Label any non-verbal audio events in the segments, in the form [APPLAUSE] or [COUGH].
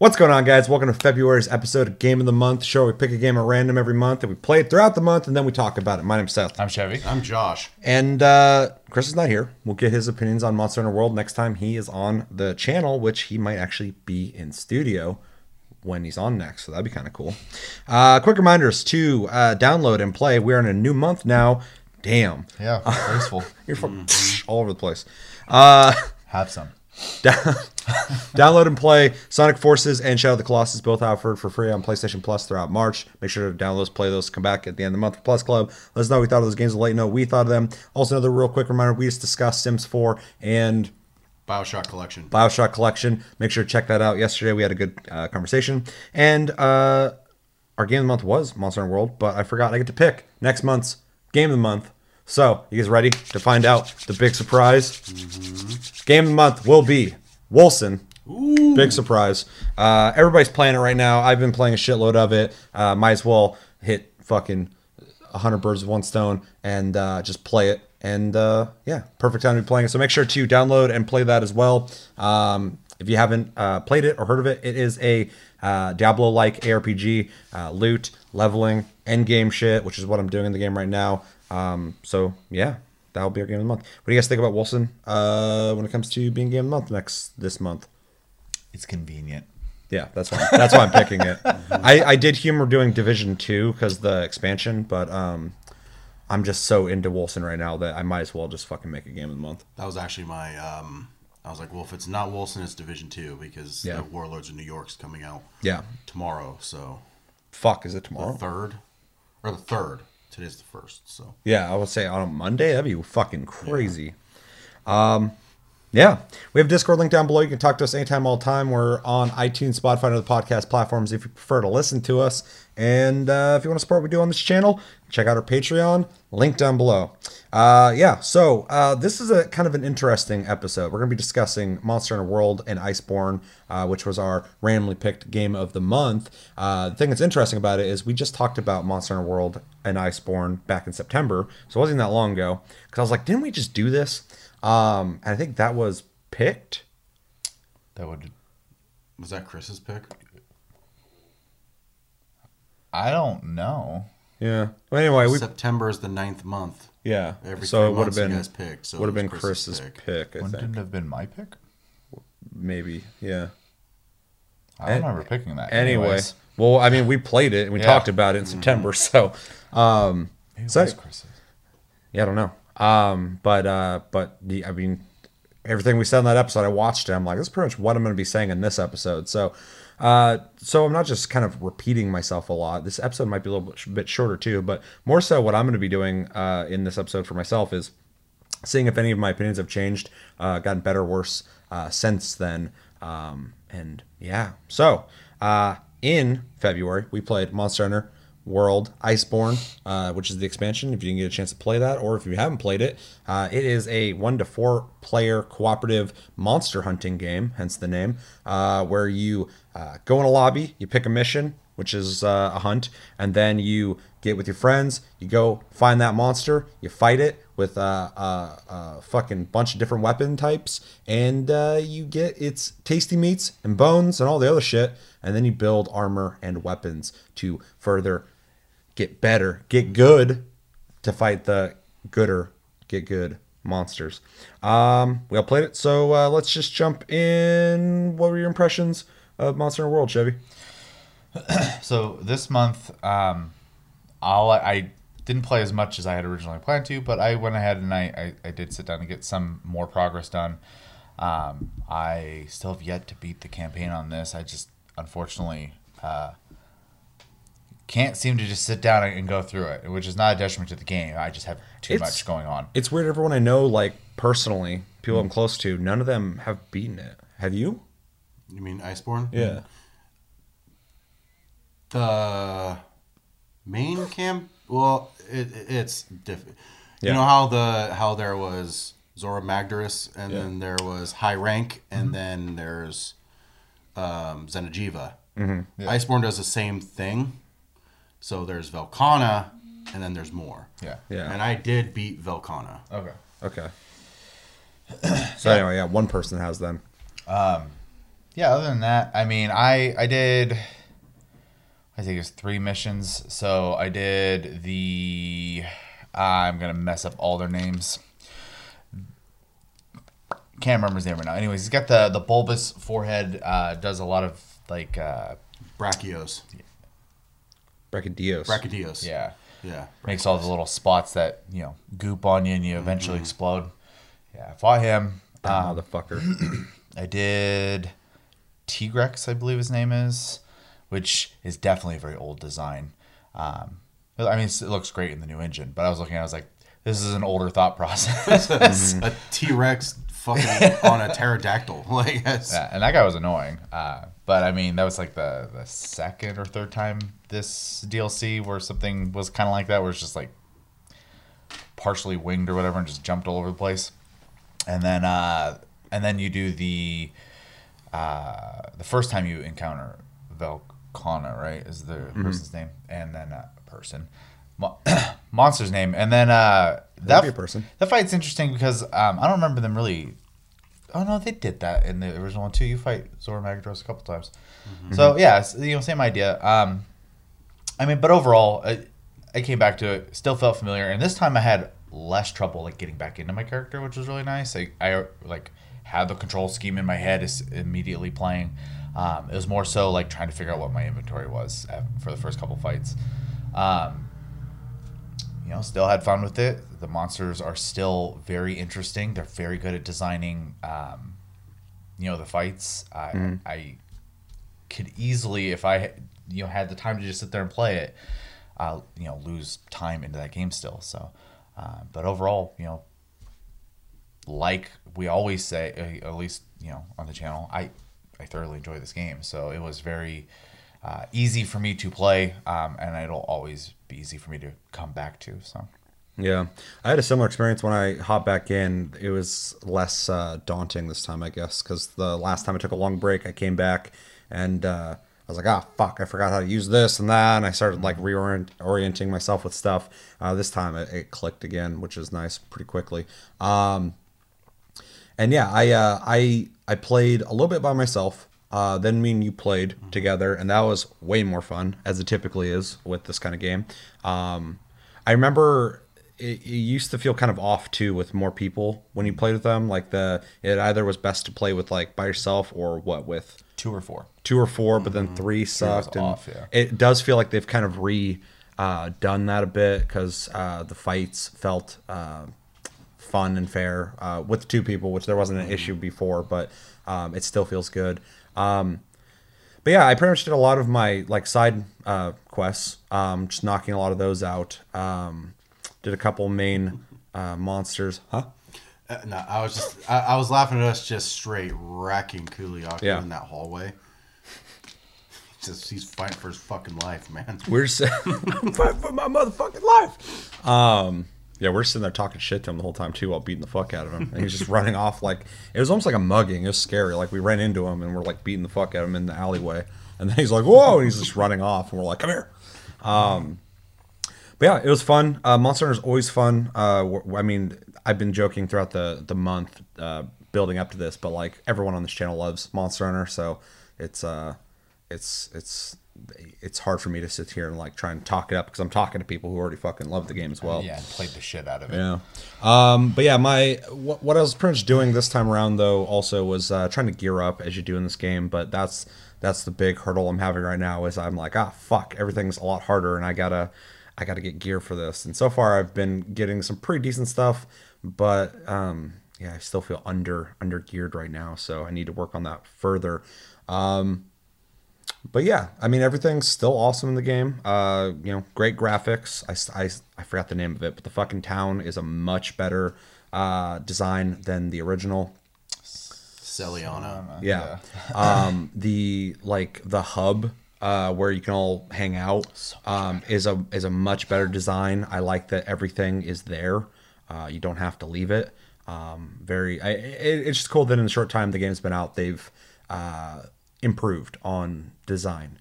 What's going on, guys? Welcome to February's episode of Game of the Month show. We pick a game at random every month and we play it throughout the month and then we talk about it. My name's Seth. I'm Chevy. I'm Josh. And uh, Chris is not here. We'll get his opinions on Monster Hunter World next time he is on the channel, which he might actually be in studio when he's on next. So that'd be kind of cool. Uh, quick reminders to uh, download and play. We're in a new month now. Damn. Yeah, [LAUGHS] graceful. You're fucking [SNIFFS] all over the place. Uh, Have some. [LAUGHS] Download and play Sonic Forces and Shadow of the Colossus, both offered for free on PlayStation Plus throughout March. Make sure to download those, play those, come back at the end of the month for Plus Club. Let us know what we thought of those games. We'll let you know what we thought of them. Also, another real quick reminder we just discussed Sims 4 and Bioshock Collection. Bioshock Collection. Make sure to check that out. Yesterday we had a good uh, conversation. And uh, our game of the month was Monster Hunter World, but I forgot I get to pick next month's game of the month. So, you guys ready to find out the big surprise? Game of the month will be Wolcen. Big surprise. Uh, everybody's playing it right now. I've been playing a shitload of it. Uh, might as well hit fucking 100 birds with one stone and uh, just play it. And uh, yeah, perfect time to be playing it. So make sure to download and play that as well. Um, if you haven't uh, played it or heard of it, it is a uh, Diablo-like ARPG, uh, loot, leveling, end game shit, which is what I'm doing in the game right now. Um, so yeah, that'll be our game of the month. What do you guys think about Wolcen uh, when it comes to being game of the month next this month? It's convenient. Yeah, that's why that's why I'm picking it. [LAUGHS] I, I did humor doing Division Two because the expansion, but um, I'm just so into Wolcen right now that I might as well just fucking make a game of the month. That was actually my. Um, I was like, well, if it's not Wolcen, it's Division Two because Yeah. the Warlords of New York's coming out Yeah, tomorrow. So fuck, is it the tomorrow? third or the third. Today's the first. So Yeah, I would say on a Monday. That'd be fucking crazy. Um, yeah, we have Discord link down below. You can talk to us anytime, all time. We're on iTunes, Spotify, and other podcast platforms if you prefer to listen to us. And uh, if you want to support what we do on this channel, check out our Patreon. Link down below. Uh, yeah, so uh, this is a kind of an interesting episode. We're going to be discussing Monster Hunter World and Iceborne, uh, which was our randomly picked game of the month. Uh, the thing that's interesting about it is we just talked about Monster Hunter World and Iceborne back in September, so it wasn't that long ago. Because I was like, didn't we just do this? Um, and I think that was picked. That would. was that Chris's pick? I don't know. Yeah. Well, anyway, we September is the ninth month. yeah. Every so it would have been guys picked, so would have been Chris's Chris's pick. I Wouldn't think it have been my pick? maybe. Yeah. I don't remember picking that. Anyway, Anyways, well, I mean, we played it and we Yeah. talked about it in September. So, um, maybe so Chris's. yeah, I don't know. Um, but uh, but the I mean, everything we said in that episode, I watched it. I'm like, this is pretty much what I'm going to be saying in this episode. So, uh, so I'm not just kind of repeating myself a lot. This episode might be a little bit, bit shorter too, but more so, what I'm going to be doing uh, in this episode for myself is seeing if any of my opinions have changed, uh, gotten better, worse uh, since then. Um, and yeah, so uh, in February we played Monster Hunter World Iceborne, uh, which is the expansion. If you didn't get a chance to play that, or if you haven't played it, uh, it is a one to four player cooperative monster hunting game, hence the name, uh, where you uh, go in a lobby, you pick a mission, which is uh, a hunt, and then you get with your friends, you go find that monster, you fight it with a, a fucking bunch of different weapon types, and uh, you get its tasty meats and bones and all the other shit, and then you build armor and weapons to further get better, get good to fight the gooder, get good monsters. Um, we all played it, so uh, let's just jump in. What were your impressions of Monster World, Chevy? [CLEARS THROAT] So this month, um, I'll, I didn't play as much as I had originally planned to, but I went ahead and I, I, I did sit down and get some more progress done. Um, I still have yet to beat the campaign on this. I just unfortunately uh, can't seem to just sit down and go through it, which is not a detriment to the game. I just have too It's- much going on. It's weird. Everyone I know, like personally, people I'm close to, none of them have beaten it. Have you? You mean Iceborne? Yeah. The main camp. Well, it, it's different. Yeah. You know how the how there was Zora Magdaros, and Yeah. then there was High Rank, and then there's um, Xeno'jiiva. Mm-hmm. Iceborne does the same thing. So there's Velkhana, and then there's more. Yeah. Yeah. And I did beat Velkhana. Okay. Okay. [COUGHS] So anyway, yeah, one person has them. Um, yeah, other than that, I mean, I I did. I think it was three missions. So I did the. I'm gonna mess up all their names. Can't remember his name right now. Anyways, he's got the the bulbous forehead. Uh, does a lot of like. Uh, Brachios. Brachydios. Brachydios. yeah. Yeah. makes all the little spots that you know goop on you and you eventually explode. Yeah, I fought him. That Um, motherfucker. [CLEARS THROAT] I did Tigrex, I believe his name is, which is definitely a very old design. Um, I mean, it looks great in the new engine, but I was looking, at it, I was like, this is an older thought process. [LAUGHS] a T Rex fucking [LAUGHS] on a pterodactyl. [LAUGHS] Like that's yeah, and that guy was annoying. Uh, but I mean, that was like the the second or third time this DLC where something was kind of like that, where it's just like partially winged or whatever, and just jumped all over the place. And then uh, and then you do the uh, the first time you encounter Velkhana, right? Is the person's name, and then uh, person. Mo- [CLEARS THROAT] monster's name, and then uh, That'd that be a person. that fight's interesting because um, I don't remember them really. Oh no, they did that in the original one too. You fight Zora Magdaros a couple times, so yeah, you know, same idea. Um, I mean, but overall, I, I came back to it, still felt familiar, and this time I had less trouble like getting back into my character, which was really nice. I, I like had the control scheme in my head is immediately playing. Um, it was more so like trying to figure out what my inventory was uh, for the first couple fights. Um, you know, still had fun with it. The monsters are still very interesting. They're very good at designing, um, you know, the fights. I, I could easily, if I, you know, had the time to just sit there and play it, uh, you know, lose time into that game still. So, uh, but overall, you know, like we always say, uh, at least you know on the channel, I I thoroughly enjoy this game. So it was very uh, easy for me to play, um, and it'll always be easy for me to come back to. So Yeah, I had a similar experience when I hopped back in. It was less uh, daunting this time, I guess, because the last time I took a long break, I came back and uh, I was like, "Ah, fuck! I forgot how to use this and that," and I started like reorienting myself with stuff. Uh, this time it, it clicked again, which is nice, pretty quickly. Um, and yeah, I uh, I I played a little bit by myself. Uh, then me and you played together, and that was way more fun, as it typically is with this kind of game. Um, I remember it, it used to feel kind of off too with more people when you played with them. Like the it either was best to play with like by yourself or what with two or four. two or four, but then three sucked. and off, yeah. It does feel like they've kind of re uh, done that a bit because uh, the fights felt uh, fun and fair uh, with two people, which there wasn't an issue before, but um, it still feels good. Um, but yeah, I pretty much did a lot of my like side uh, quests, um, just knocking a lot of those out. Um, did a couple main uh, monsters, huh? Uh, no, I was just I, I was laughing at us just straight wrecking Kulu-Ya-Ku Yeah. in that hallway. [LAUGHS] Just he's fighting for his fucking life, man. We're just [LAUGHS] [LAUGHS] fighting for my motherfucking life. Um, yeah, we're sitting there talking shit to him the whole time too, while beating the fuck out of him. And he was just running off like it was almost like a mugging. It was scary. Like we ran into him and we're like beating the fuck out of him in the alleyway, and then he's like, "Whoa!" and he's just running off, and we're like, "Come here." Um, but yeah, it was fun. Uh, Monster Hunter is always fun. Uh, I mean, I've been joking throughout the the month uh, building up to this, but like everyone on this channel loves Monster Hunter, so it's uh, it's it's it's hard for me to sit here and like try and talk it up because I'm talking to people who already fucking love the game as well. yeah, and played the shit out of it. Yeah. Um, but yeah, my what, what I was pretty much doing this time around though also was uh, trying to gear up as you do in this game. But that's that's the big hurdle I'm having right now is I'm like ah fuck everything's a lot harder and I gotta I gotta get gear for this. And so far I've been getting some pretty decent stuff, but um, yeah I still feel under under geared right now. So I need to work on that further. Um, but yeah, I mean everything's still awesome in the game. Uh, you know, great graphics. I, I, I forgot the name of it, but the fucking town is a much better uh, design than the original. Seliana. Yeah. [LAUGHS] um, the like the hub uh, where you can all hang out um, is a is a much better design. I like that everything is there. Uh, you don't have to leave it. Um, very. I, it, it's just cool that in the short time the game's been out, they've uh, improved on design.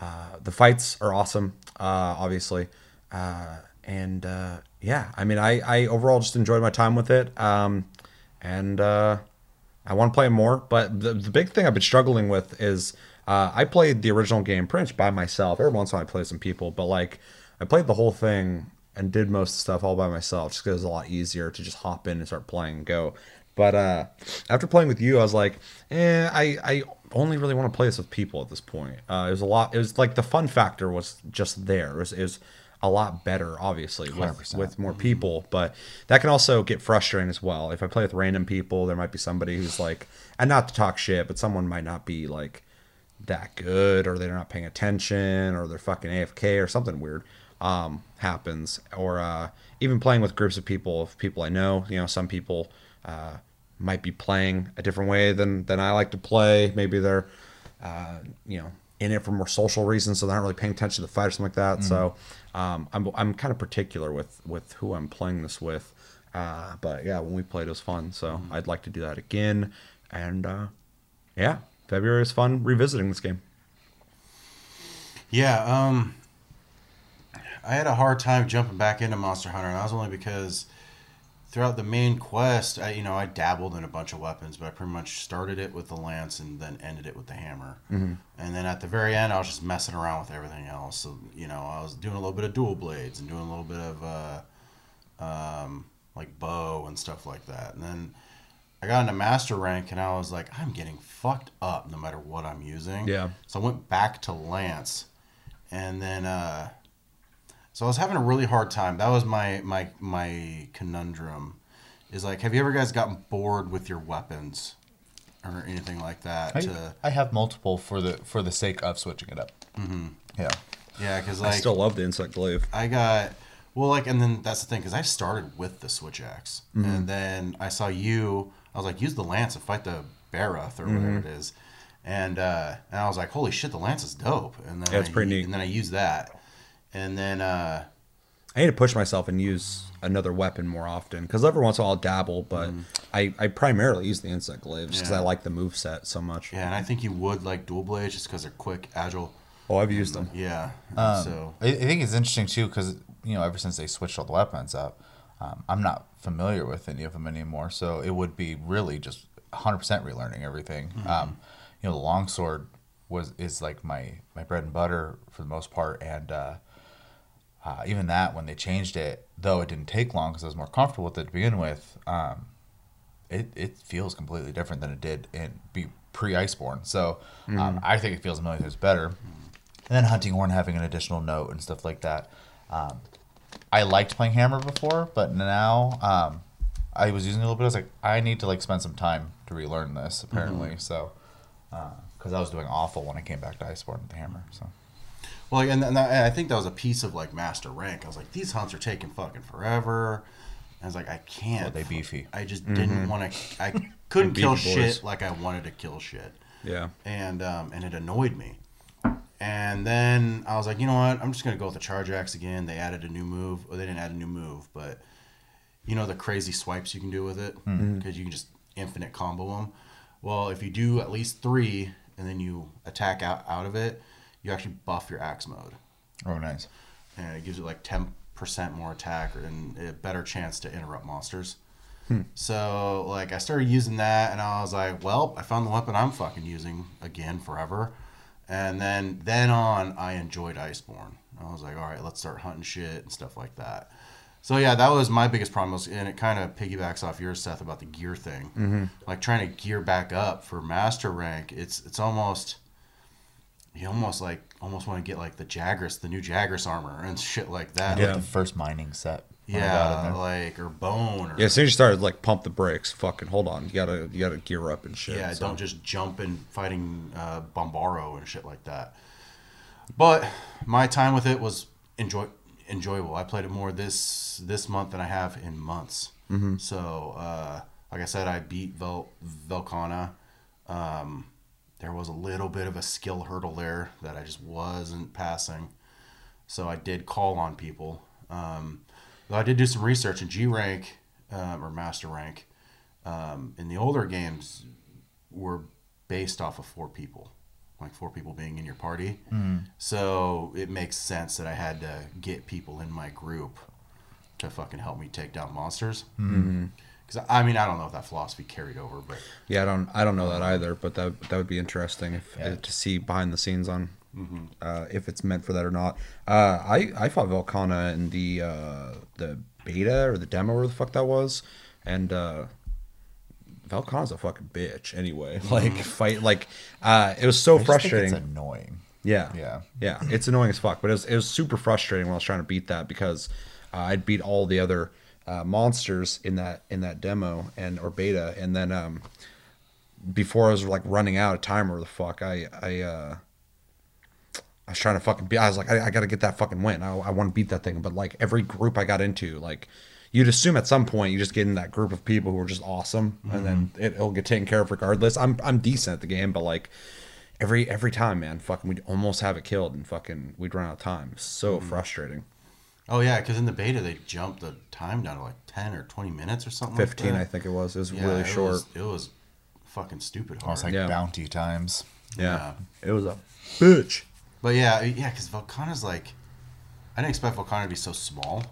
Uh, the fights are awesome, uh, obviously, uh, and uh, yeah, I mean, I, I overall just enjoyed my time with it, um, and uh, I want to play more, but the, the big thing I've been struggling with is I played the original game much by myself. Every once in a while I play some people, but like I played the whole thing and did most of the stuff all by myself just because it was a lot easier to just hop in and start playing and go. But uh, after playing with you, I was like, eh, I, I only really want to play this with people at this point. Uh, it was a lot. It was like the fun factor was just there. It was, it was a lot better, obviously, with, with more people. But that can also get frustrating as well. If I play with random people, there might be somebody who's like, and not to talk shit, but someone might not be like that good, or they're not paying attention, or they're fucking AFK, or something weird um, happens. Or uh, even playing with groups of people, of people I know. You know, some people uh, might be playing a different way than than I like to play. Maybe they're uh, you know in it for more social reasons, so they're not really paying attention to the fight or something like that. So um, I'm I'm kind of particular with with who I'm playing this with. Uh, but yeah, when we played, it was fun. So I'd like to do that again. And uh, yeah, February is fun revisiting this game. Yeah, um, I had a hard time jumping back into Monster Hunter, and that was only because throughout the main quest, I you know I dabbled in a bunch of weapons, but I pretty much started it with the lance and then ended it with the hammer. Mm-hmm. And then at the very end, I was just messing around with everything else. So you know, I was doing a little bit of dual blades and doing a little bit of uh, um, like bow and stuff like that. And then I got into master rank, and I was like, I'm getting fucked up no matter what I'm using. Yeah. So I went back to lance, and then uh, so I was having a really hard time. That was my my my conundrum. Is like, have you ever guys gotten bored with your weapons or anything like that? I, to I have multiple for the for the sake of switching it up. Mm-hmm. Yeah. yeah, because I still love the insect glaive. I got well, like, and then that's the thing because I started with the switch axe, Mm-hmm. and then I saw you. I was like, use the lance and fight the Barroth or Mm-hmm. whatever it is, and uh, and I was like, holy shit, the lance is dope. And then Yeah, it's I, pretty neat. And then I used that, and then uh, I need to push myself and use another weapon more often because every once in a while I'll dabble, but I, I primarily use the insect glaive because Yeah. I like the move set so much. yeah, and I think you would like dual blades just because they're quick, agile. Oh, I've used them. Yeah. Um, so I, I think it's interesting too because you know ever since they switched all the weapons up, um, I'm not familiar with any of them anymore. So it would be really just 100 percent relearning everything. Um, you know, the longsword was is like my my bread and butter for the most part, and uh, uh, even that when they changed it, though it didn't take long because I was more comfortable with it to begin with. Um, it, it feels completely different than it did in be pre Iceborne. So um, I think it feels a million times better. And then hunting horn having an additional note and stuff like that. Um, I liked playing hammer before, but now um, I was using it a little bit. I was like, I need to like spend some time to relearn this apparently. So because I was doing awful when I came back to Iceborne with the hammer. So Well, and, and I I think that was a piece of like master rank. I was like, these hunts are taking fucking forever. And I was like, I can't. Oh, they beefy. I just didn't want to. I couldn't [LAUGHS] kill beefy shit like I wanted to kill shit, Yeah. and um, and it annoyed me. And then I was like, you know what? I'm just gonna go with the charge axe again. They added a new move. Or they didn't add a new move, but you know the crazy swipes you can do with it because you can just infinite combo them. Well, if you do at least three and then you attack out out of it, you actually buff your axe mode oh nice. and it gives you like 10% more attack and a better chance to interrupt monsters. Hmm. So, like, I started using that, and I was like, well, I found the weapon I'm fucking using again forever. And then, then on, I enjoyed Iceborne. I was like, all right, let's start hunting shit and stuff like that. So yeah, that was my biggest problem, was, and it kind of piggybacks off yours, Seth, about the gear thing. Mm-hmm. Like trying to gear back up for master rank, it's it's almost you almost like almost want to get like the Jagras, the new Jagras armor and shit like that. I Yeah. did the first mining set. when I got Yeah, there. like or bone. Or, Yeah, as soon as you started like pump the brakes, fucking hold on. You gotta you gotta gear up and shit. yeah. so. Don't just jump in fighting uh, Banbaro and shit like that. But my time with it was enjoy enjoyable. I played it more this this month than I have in months. So, uh, like I said, I beat Vel- Velkhana. Um, there was a little bit of a skill hurdle there that I just wasn't passing. So I did call on people. Um, though I did do some research in G rank um, or master rank. Um, in the older games, were based off of four people, like four people being in your party. So it makes sense that I had to get people in my group to fucking help me take down monsters. Because I mean, I don't know if that philosophy carried over, but Yeah, I don't I don't know that either, but that that would be interesting if Yeah. to see behind the scenes on uh, if it's meant for that or not. Uh, I I fought Volcana in the uh, the beta or the demo or the fuck that was, and uh, Volcana's a fucking bitch anyway. [LAUGHS] Like fight like uh, it was so I just think frustrating. It's annoying. Yeah. Yeah. Yeah. It's annoying as fuck, but it was, it was super frustrating when I was trying to beat that because uh, I'd beat all the other uh, monsters in that in that demo and or beta, and then um, before I was like running out of time or the fuck, I I uh, I was trying to fucking be. I was like, I, I got to get that fucking win. I, I want to beat that thing. But like every group I got into, like you'd assume at some point you just get in that group of people who are just awesome, and then it, it'll get taken care of regardless. I'm I'm decent at the game, but like every every time, man, fucking we'd almost have it killed, and fucking we'd run out of time. So frustrating. Oh yeah, because in the beta they jumped the time down to like ten or twenty minutes or something. Fifteen, like I think it was. It was Yeah, really it short. Was, it was fucking stupid hard. Almost like Yeah. bounty times. yeah. it was a bitch. But yeah, yeah, because Volcana's like, I didn't expect Volcana to be so small.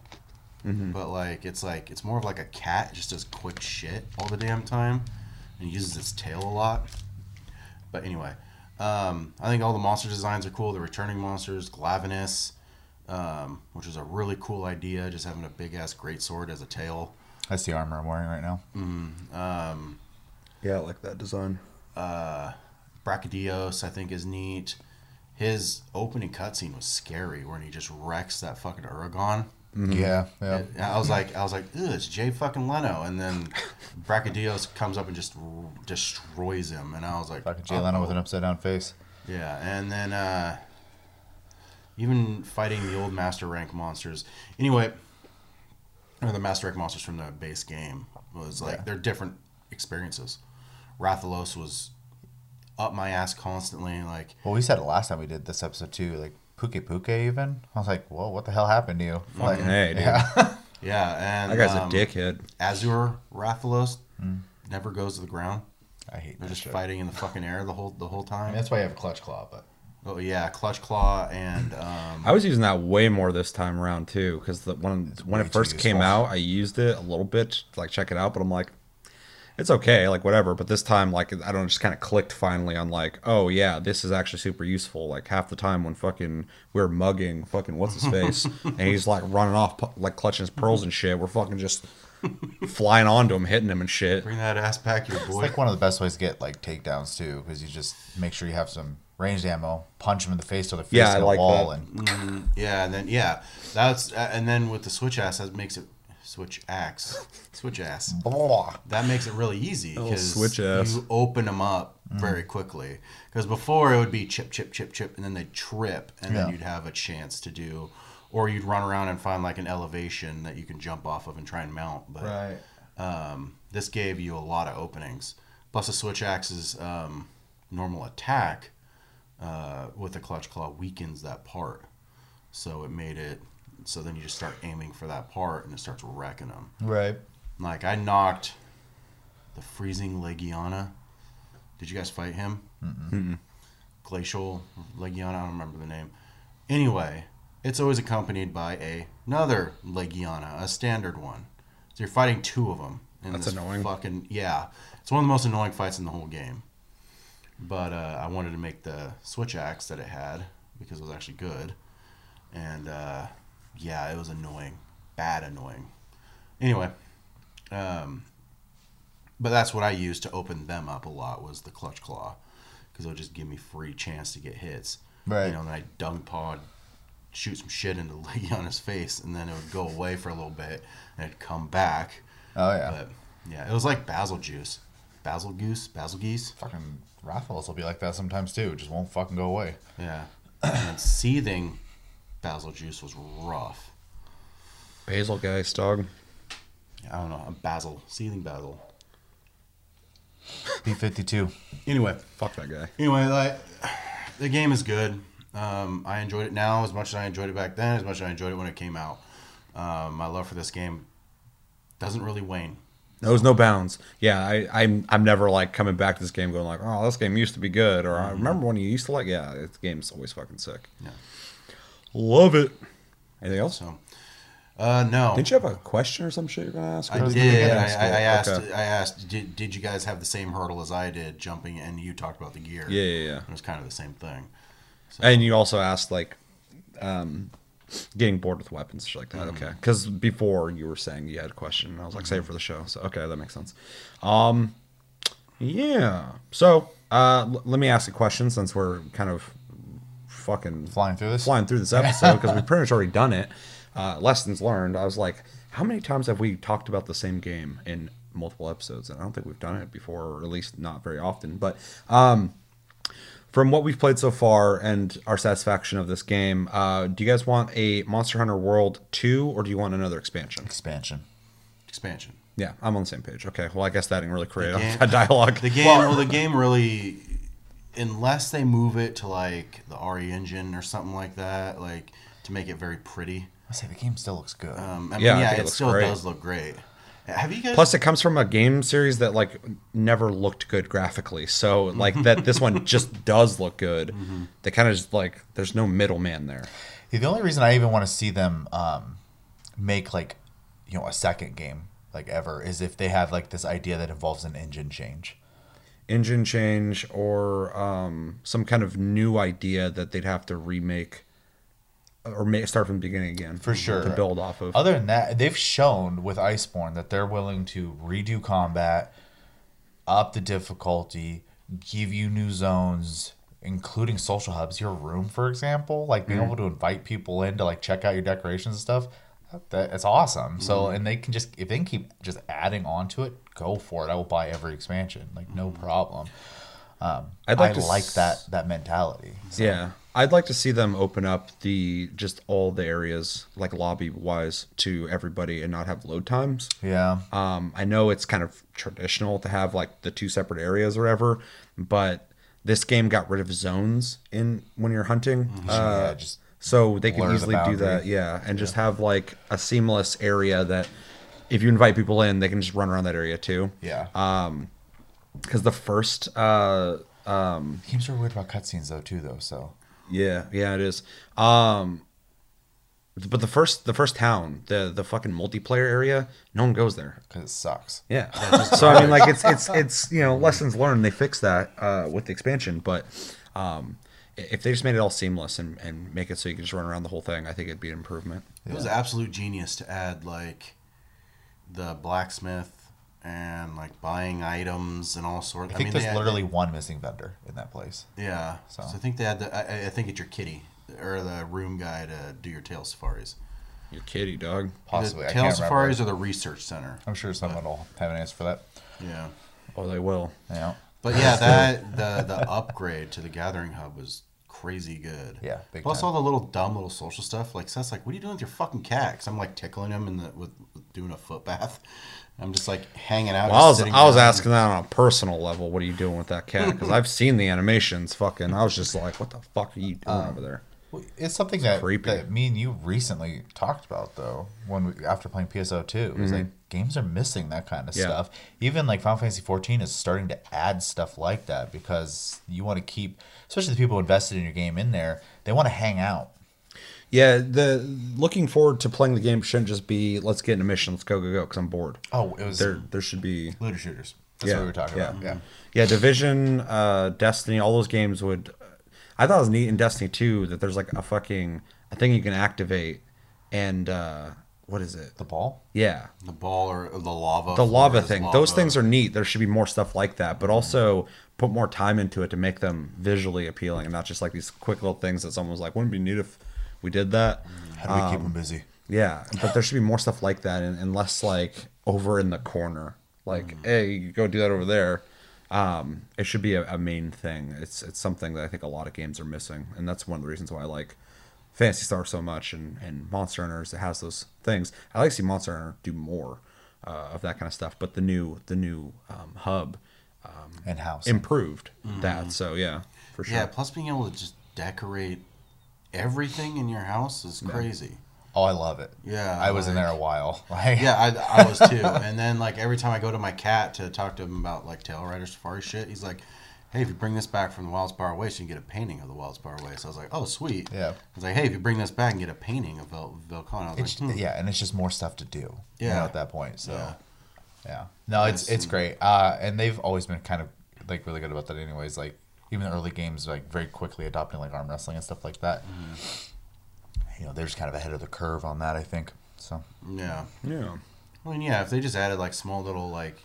Mm-hmm. But like, it's like it's more of like a cat, it just does quick shit all the damn time, and uses its tail a lot. But anyway, um, I think all the monster designs are cool. The returning monsters, Glavenus, um, which is a really cool idea, just having a big ass great sword as a tail. That's the armor I'm wearing right now. Yeah, I like that design. Brachydios, I think, is neat. His opening cutscene was scary, when he just wrecks that fucking Uragaan. Yeah, yeah. And I was like, I was like, Ew, it's Jay fucking Leno, and then Brachydios comes up and just r- destroys him, and I was like, Fucking Jay Leno with an upside down face. yeah, and then uh, even fighting the old master rank monsters. Anyway, or the master rank monsters from the base game was like Yeah. they're different experiences. Rathalos was up my ass constantly, like Well, we said it last time we did this episode too. Like Pukei-Pukei, even. I was like, "Whoa, what the hell happened to you?" Like, hey, dude. yeah. [LAUGHS] [LAUGHS] yeah, and That guy's um, a dickhead. Azure Rathalos never goes to the ground. I hate They're that just shit. fighting in the fucking air the whole the whole I time. mean, that's why you have a clutch claw, but Oh yeah, Clutch Claw and um, I was using that way more this time around too, because when when it first came out, I used it a little bit to like check it out, but I'm like, it's okay, like whatever. But this time, like I don't know, just kind of clicked finally on like, oh yeah, this is actually super useful. Like half the time when fucking we're mugging fucking what's his [LAUGHS] face, and he's like running off like clutching his pearls and shit, we're fucking just flying onto him, hitting him and shit. bring that ass back, your boy. it's like one of the best ways to get like takedowns too, because you just make sure you have some ranged ammo, punch them in the face till the face facing Yeah, I a like wall, that. and yeah, and then yeah, that's uh, and then with the switch ass, that makes it switch axe, switch ass. blah. That makes it really easy because switch ass. you open them up very quickly. Because before it would be chip, chip, chip, chip, and then they'd trip, and then you'd have a chance to do, or you'd run around and find like an elevation that you can jump off of and try and mount. But Right. um, this gave you a lot of openings. Plus, the switch axe's um, normal attack uh, with the clutch claw weakens that part, so it made it. So then you just start aiming for that part, and it starts wrecking them. Right. Like I knocked the freezing Legiana. Did you guys fight him? Glacial Legiana. I don't remember the name. Anyway, it's always accompanied by a, another Legiana, a standard one. So you're fighting two of them. In That's this annoying. Fucking yeah, it's one of the most annoying fights in the whole game. But uh, I wanted to make the switch axe that it had because it was actually good, and uh, yeah, it was annoying, bad annoying. Anyway, um, but that's what I used to open them up a lot was the clutch claw, because it would just give me free chance to get hits. Right. You know, and then I dung pod, shoot some shit into [LAUGHS] Legiana's face, and then it would go away for a little bit, and it'd come back. Oh yeah. But yeah, it was like basil juice, basil goose, basil geese. fucking Rathalos will be like that sometimes too. It just won't fucking go away. Yeah, and seething basil juice was rough. Basil guys, dog. I don't know, a basil, seething basil. [LAUGHS] B fifty two. Anyway, Fuck that guy. Anyway, like the game is good. Um, I enjoyed it now as much as I enjoyed it back then, as much as I enjoyed it when it came out. Um, my love for this game doesn't really wane. Knows no bounds. Yeah, I, I'm I'm never like coming back to this game going like, oh, this game used to be good, or I remember when you used to like. Yeah, this game's always fucking sick. Yeah. Love it. Anything else? So, Uh, no. Didn't you have a question or some shit you're gonna ask? I did. I, I. I asked. Okay. I asked. Did, did you guys have the same hurdle as I did jumping? And you talked about the gear. Yeah, yeah, yeah. It was kind of the same thing. And you also asked like, um, getting bored with weapons, shit like Mm-hmm. that. Okay, because before you were saying you had a question, and I was like, save for the show. So okay, that makes sense. Um, yeah. So uh, l- let me ask a question since we're kind of fucking Flying through this? flying through this episode because we've pretty much already done it. Uh, lessons learned. I was like, how many times have we talked about the same game in multiple episodes? And I don't think we've done it before, or at least not very often. But um, from what we've played so far and our satisfaction of this game, uh, do you guys want a Monster Hunter World 2 or do you want another expansion? Expansion. Expansion. Yeah, I'm on the same page. Okay, well, I guess that didn't really create game- a dialogue. The game. Well, the game really, unless they move it to like the RE engine or something like that, like to make it very pretty. I say the game still looks good. Um, I mean, Yeah, I yeah, think it it, looks still great. does look great. Have you guys? Plus, it comes from a game series that like never looked good graphically. So like that, this one just [LAUGHS] does look good. They kind of just like there's no middleman there. Yeah, the only reason I even want to see them um, make like you know a second game like ever is if they have like this idea that involves an engine change. Engine change or um, some kind of new idea that they'd have to remake or make, start from the beginning again For sure. to build off of. Other than that, they've shown with Iceborne that they're willing to redo combat, up the difficulty, give you new zones, including social hubs. Your room, for example, like being mm-hmm. able to invite people in to like check out your decorations and stuff. That it's awesome. So mm-hmm. and they can just if they can keep just adding on to it, go for it. I will buy every expansion, like no mm-hmm. problem. Um, I'd like I like s- that that mentality. Yeah, I'd like to see them open up the just all the areas like lobby wise to everybody and not have load times. Yeah. Um, I know it's kind of traditional to have like the two separate areas or whatever, but this game got rid of zones in when you're hunting. Uh, Yeah, just so they can blur the easily do that, yeah, and just have like a seamless area that if you invite people in, they can just run around that area too. yeah. Um, Because the first, uh, um Games are weird about cutscenes though too though. So yeah, yeah, it is. Um, but the first, the first town, the the fucking multiplayer area, no one goes there. because it sucks. Yeah. [LAUGHS] so I mean, like it's it's it's you know lessons learned. They fixed that uh, with the expansion, but um, if they just made it all seamless and, and make it so you can just run around the whole thing, I think it'd be an improvement. It was absolute genius to add like the blacksmith and like buying items and all sorts. I think mean, there's they had- literally one missing vendor in that place. yeah. So. So. I think they had the. I, I think it's your kitty or the room guy to do your tail safaris. Your kitty dog. Possibly, the I tail can't safaris remember. or the research center. I'm sure someone will have an answer for that. Yeah. Oh, they will. Yeah, But yeah, that the the upgrade to the gathering hub was crazy good. Yeah, Plus time. all the little dumb little social stuff. Like Seth's like, "What are you doing with your fucking cat?" 'Cause I'm like tickling him and the with, with doing a foot bath. [LAUGHS] I'm just like hanging out. Well, I was I was asking that on a personal level. What are you doing with that cat? [LAUGHS] Because I've seen the animations. Fucking, I was just like, what the fuck are you doing um, over there? It's something that, creepy. that me and you recently talked about though. When we, after playing PSO two, it was mm-hmm. like games are missing that kind of. Yeah. stuff. Even like Final Fantasy fourteen is starting to add stuff like that because you want to keep, especially the people invested in your game in there, they want to hang out. Yeah, the looking forward to playing the game shouldn't just be let's get in a mission, let's go go go because I'm bored. Oh, it was There there should be looter shooters. That's what we were talking yeah. about. Yeah. Yeah, Division, uh, Destiny, all those games would. I thought it was neat in Destiny 2 that there's like a fucking a thing you can activate, and uh, what is it? The ball. Yeah, the ball or the lava. the lava thing. lava. Those things are neat. There should be more stuff like that, but also put more time into it to make them visually appealing and not just like these quick little things that someone was like, wouldn't it be neat if we did that? How do we Um, keep them busy? Yeah, but there should be more stuff like that, and, and less like over in the corner. Like, hey, you go do that over there. Um, it should be a, a main thing. It's it's something that I think a lot of games are missing, and that's one of the reasons why I like Phantasy Star so much, and and Monster Hunters. It has those things. I like to see Monster Hunter do more uh, of that kind of stuff. But the new the new um, hub and house. improved that. So yeah, for sure. Yeah. Plus, being able to just decorate everything in your house is crazy. oh, I love it. Yeah, I was in there a while. [LAUGHS] Like, Yeah, I, I was too. and then like every time I go to my cat to talk to him about like tail rider safari shit, he's like, hey, if you bring this back from the Wildspire Waste, you can get a painting of the Wildspire Waste. So I was like, oh, sweet. Yeah. I was like, hey, if you bring this back and get a painting of Vel- Velcon, I was It's, like, hmm. Yeah, and it's just more stuff to do. you know, Yeah. at that point. So, Yeah. yeah, no, it's That's- it's great. Uh, and they've always been kind of like really good about that. Anyways, like even the early games, like very quickly adopting like arm wrestling and stuff like that. Mm-hmm. You know, they're just kind of ahead of the curve on that. I think. So yeah. Yeah. I mean, yeah, if they just added like small little like,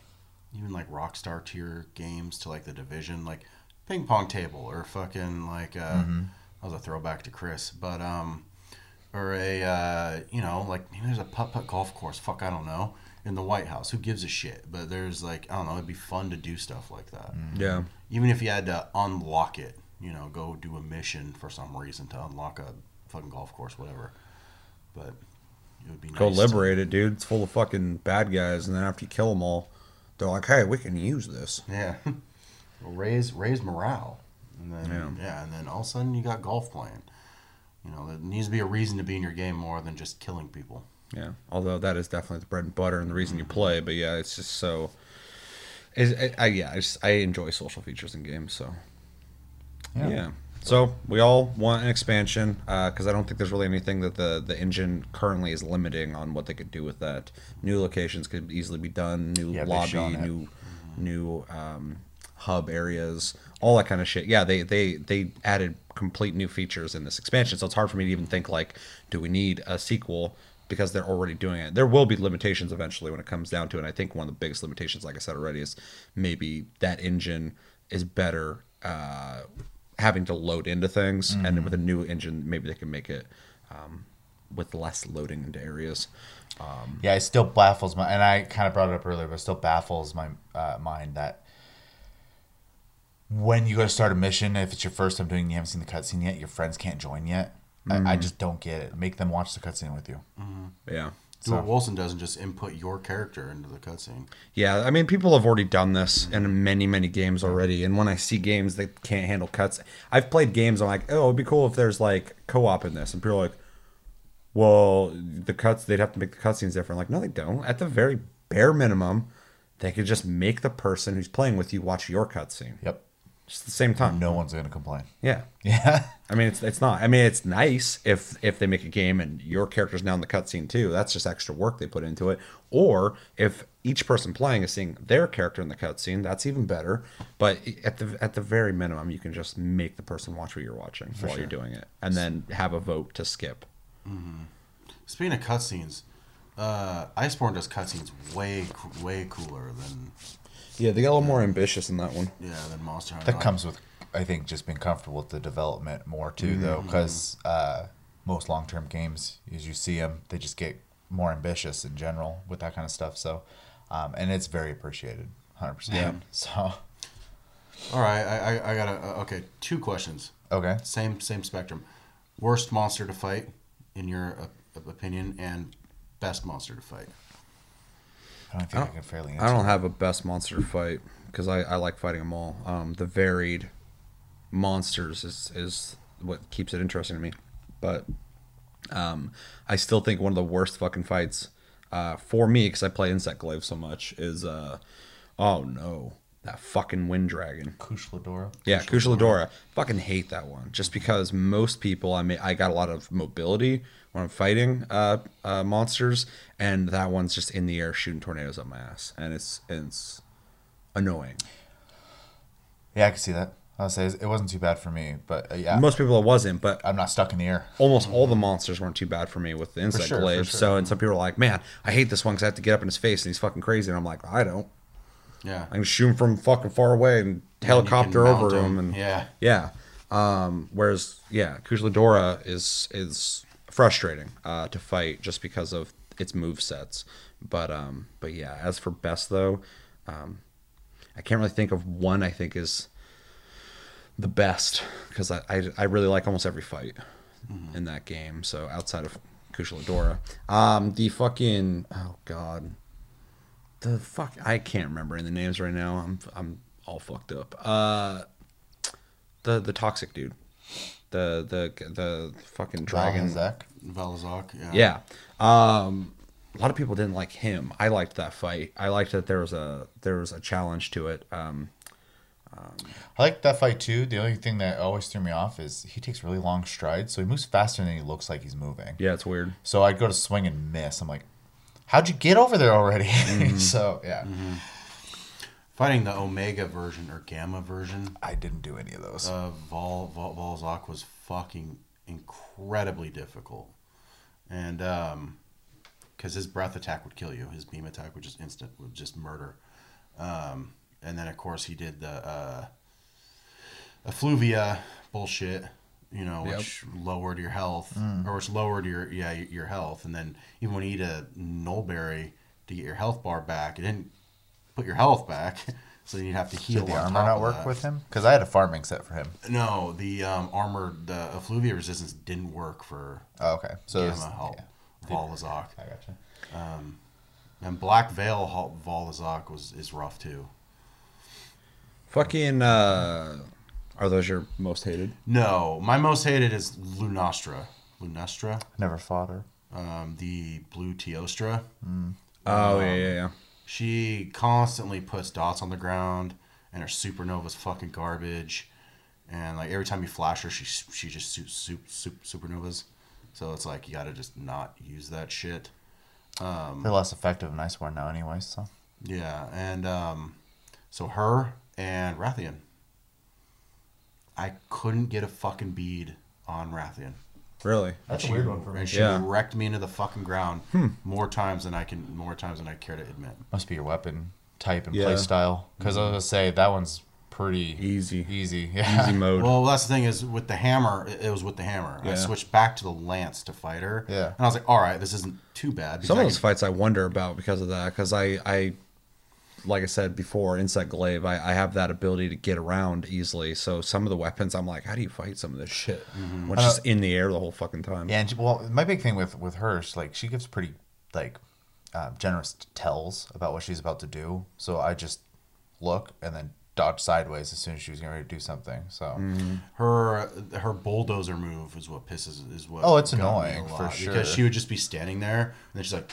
even like Rockstar tier games to like the division, like ping pong table or fucking like uh, Mm-hmm. that was a throwback to Chris, but um, or a uh, you know like maybe there's a putt putt golf course. Fuck, I don't know. In the White House, who gives a shit? But there's like I don't know. It'd be fun to do stuff like that. Yeah. Even if you had to unlock it, you know, go do a mission for some reason to unlock a fucking golf course, whatever. But it would be Go nice to- liberate it, dude. It's full of fucking bad guys, and then after you kill them all, they're like, "Hey, we can use this." Yeah. [LAUGHS] raise raise morale. And then Yeah. yeah. and then all of a sudden you got golf playing. You know, there needs to be a reason to be in your game more than just killing people. Yeah. Although that is definitely the bread and butter and the reason you mm-hmm. play, but yeah, it's just so. It's, I, I yeah, I just I enjoy social features in games, so yeah. So we all want an expansion because I don't think there's really anything that the the engine currently is limiting on what they could do with that. New locations could easily be done. New Yeah, lobby, new new um, hub areas, all that kind of shit. Yeah, they they they added complete new features in this expansion, so it's hard for me to even think like, do we need a sequel? Because they're already doing it. There will be limitations eventually when it comes down to it. And I think one of the biggest limitations, like I said already, is maybe that engine is better uh, having to load into things, and with a new engine, maybe they can make it um, with less loading into areas. Yeah, it still baffles my, and I kind of brought it up earlier, but it still baffles my uh, mind that when you go to start a mission, if it's your first time doing, you haven't seen the cutscene yet, your friends can't join yet. I, I just don't get it. Make them watch the cutscene with you. Yeah. Do what Wolcen does and just input your character into the cutscene. Yeah, I mean, people have already done this in many, many games already. And when I see games that can't handle cuts, I've played games. I'm like, oh, it'd be cool if there's like co-op in this, and people are like, well, the cuts they'd have to make the cutscenes different. Like, no, they don't. At the very bare minimum, they could just make the person who's playing with you watch your cutscene. Yep. Just at the same time. No one's going to complain. Yeah. Yeah. I mean, it's it's not. I mean, it's nice if if they make a game and your character's now in the cutscene too. That's just extra work they put into it. Or if each person playing is seeing their character in the cutscene, that's even better. But at the at the very minimum, you can just make the person watch what you're watching while you're doing it, and then have a vote to skip. Mm-hmm. Speaking of cutscenes, uh, Iceborne does cutscenes way way cooler than Yeah, they got a little more ambitious in that one. yeah than Monster Hunter. That Like, comes with, I think, just being comfortable with the development more too, though, because uh, most long-term games, as you see them, they just get more ambitious in general with that kind of stuff. So, um, and it's very appreciated, hundred percent. Yeah. percent. [LAUGHS] So, All right, I I, I got a okay two questions. okay, Same same spectrum. Worst monster to fight in your uh, opinion, and best monster to fight. I don't think I, can fairly. Answer I don't have a best monster fight because I, I like fighting them all. Um, the varied monsters is, is what keeps it interesting to me. But um, I still think one of the worst fucking fights uh, for me because I play Insect Glaive so much is uh, oh no that fucking wind dragon. Kushala Daora. Yeah, Kushala Daora. Fucking hate that one. Just because most people, I mean, I got a lot of mobility when I'm fighting uh, uh, monsters, and that one's just in the air shooting tornadoes up my ass, and it's it's annoying. Yeah, I can see that. I'll say it wasn't too bad for me, but uh, yeah, Most people it wasn't, but I'm not stuck in the air. almost all the monsters weren't too bad for me with the insect sure, glaive. sure. So, and some people are like, "Man, I hate this one because I have to get up in his face and he's fucking crazy," and I'm like, "I don't. Yeah. I can shoot him from fucking far away and And helicopter mount over him, him. and Yeah. yeah. Um, whereas, yeah, Kushala Daora is is frustrating uh, to fight just because of its move sets. But um, but yeah, as for best though, um, I can't really think of one. I think is the best because I, I I really like almost every fight in that game. So outside of Kushala Daora, um, the fucking oh god, the fuck I can't remember any of the names right now. I'm I'm all fucked up. Uh, the the toxic dude, the the the fucking dragon. Zach. Vaal Hazak. Yeah. Yeah. Um, a lot of people didn't like him. I liked that fight. I liked that there was a there was a challenge to it. Um, I like that fight too. The only thing that always threw me off is he takes really long strides, so he moves faster than he looks like he's moving. Yeah, it's weird. So I'd go to swing and miss. I'm like, how'd you get over there already? [LAUGHS] so yeah, Fighting the Omega version or Gamma version. I didn't do any of those. of Vaal, Vaal Volzok was fucking incredibly difficult, and um, because his breath attack would kill you, his beam attack would just instant, would just murder. Um, and then of course he did the uh, effluvia bullshit, you know, Yep. which lowered your health or which lowered your yeah your your health. And then even when you eat a Nulberry to get your health bar back, it didn't put your health back. [LAUGHS] So then you'd have to heal. Did the armor not work that. with him? Because I had a farming set for him. No, the um, armor, the effluvia resistance didn't work for Oh, okay, so Gamma it's- Hal- yeah. Vaal Hazak. I gotcha. And Black Veil Hal- Vaal Hazak was is rough too. Fucking. Uh, are those your most hated? No, my most hated is Lunastra. Lunastra, Never fought her. um, the blue Teostra. Oh yeah, yeah, yeah. She constantly puts dots on the ground, and her supernova's fucking garbage. And like every time you flash her, she she just su- su- su- supernovas. So it's like you gotta just not use that shit. They're less effective in Iceborne now, anyways. So Yeah, and um, so her and Rathian. I couldn't get a fucking bead on Rathian. Really? that's She- a weird one for me. And she Yeah. wrecked me into the fucking ground hmm. more times than I can, more times than I care to admit. must be your weapon type and Yeah. play style. Because I was gonna say that one's pretty Easy. Easy, [LAUGHS] yeah. Easy mode. Well, that's the thing is with the hammer, it it was with the hammer. I switched back to the lance to fight her. Yeah. And I was like, all right, this isn't too bad. Some of those can- fights I wonder about because of that. Because I, I, like I said before, Insect Glaive, I, I have that ability to get around easily. So some of the weapons, I'm like, how do you fight some of this shit? Mm-hmm. When it's just uh, in the air the whole fucking time. Yeah, and she, well, my big thing with with her is like she gives pretty like uh, generous tells about what she's about to do. So I just look and then dodge sideways as soon as she was getting ready to do something. So mm-hmm. her her bulldozer move is what pisses is what. Oh, it's got me a annoying, for sure. Because she would just be standing there, and then she's like,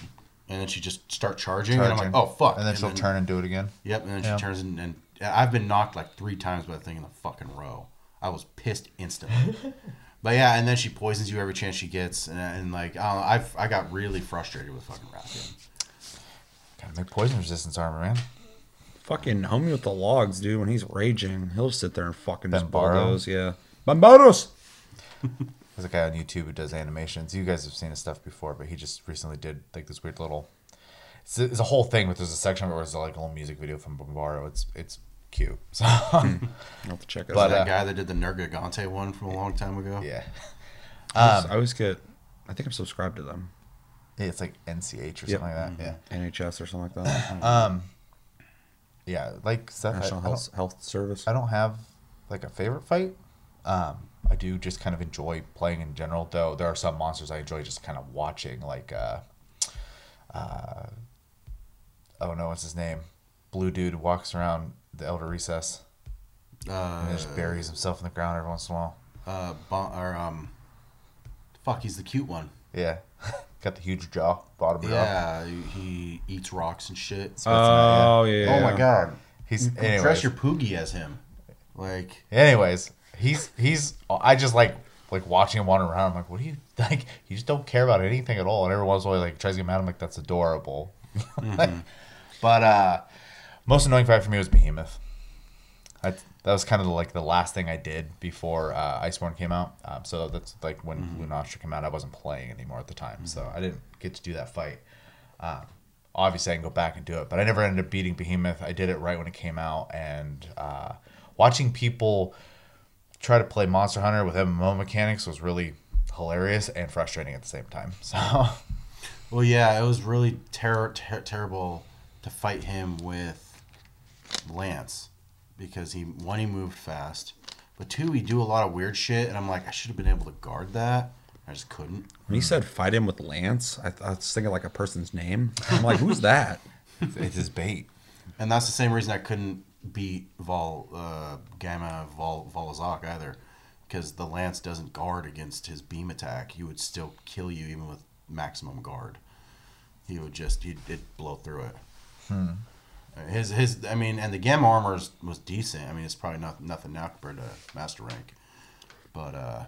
and then she just start charging, and I'm like, oh fuck, and then she'll turn and do it again. Yep, and then Yeah. she turns and, and I've been knocked like three times by the thing in the fucking row. I was pissed instantly. [LAUGHS] but yeah, and then she poisons you every chance she gets, and, and like I don't know, I've I got really frustrated with fucking Rathian. Gotta make poison resistance armor, man. Fucking homie with the logs, dude. When he's raging, he'll sit there and fucking just Banbaro? bulldoze. Yeah. Banbaros! [LAUGHS] There's a guy on YouTube who does animations. You guys have seen his stuff before, but he just recently did like this weird little. It's a, it's a whole thing, but there's a section where it's like a little music video from Banbaro. It's it's cute. [LAUGHS] So I'll have to check it But, out. that uh, guy that did the Nergigante one from a long time ago. yeah, [LAUGHS] I always- I always get, I think I'm subscribed to them. Yeah, it's like NCH or Yep. something like that. Yeah. NHS or something like that. [COUGHS] Um, yeah, like Seth, National I Health, don't, Health Service. I don't have like a favorite fight. Um, I do just kind of enjoy playing in general, though. There are some monsters I enjoy just kind of watching, like uh, uh, oh no, what's his name? Blue dude walks around the Elder Recess Uh, and just buries himself in the ground every once in a while. uh, bon- or um, fuck, he's the cute one. Yeah, [LAUGHS] got the huge jaw, bottom jaw. Yeah, he, he eats rocks and shit. So it's not- Oh, yeah. Oh my god, He's you anyways. dress your poogie as him, like. Anyways, he's he's I just like like watching him wander around. I'm like, what do you [LAUGHS] like? You just don't care about anything at all. And every once in a while, like tries to get mad. I'm like, that's adorable. [LAUGHS] but uh, most annoying fight for me was Behemoth. I, that was kind of like the last thing I did before uh, Iceborne came out. Um, so that's like when Lunastra came out. I wasn't playing anymore at the time, so I didn't get to do that fight. Um, obviously, I can go back and do it, but I never ended up beating Behemoth. I did it right when it came out, and uh, watching people try to play Monster Hunter with MMO mechanics was really hilarious and frustrating at the same time. [LAUGHS] So Well, yeah, it was really ter- ter- terrible to fight him with Lance because he one he moved fast, but two he do a lot of weird shit, and I'm like I should have been able to guard that. I just couldn't. When you said fight him with Lance, I, th- I was thinking like a person's name. I'm like, who's that? [LAUGHS] it's his bait. And that's the same reason I couldn't beat Vaal uh, Gamma Vaal Volazak either, because the lance doesn't guard against his beam attack. He would still kill you even with maximum guard. He would just he'd it'd blow through it. His his I mean, and the gamma armor is, was decent. I mean, it's probably not nothing now compared to master rank, but uh,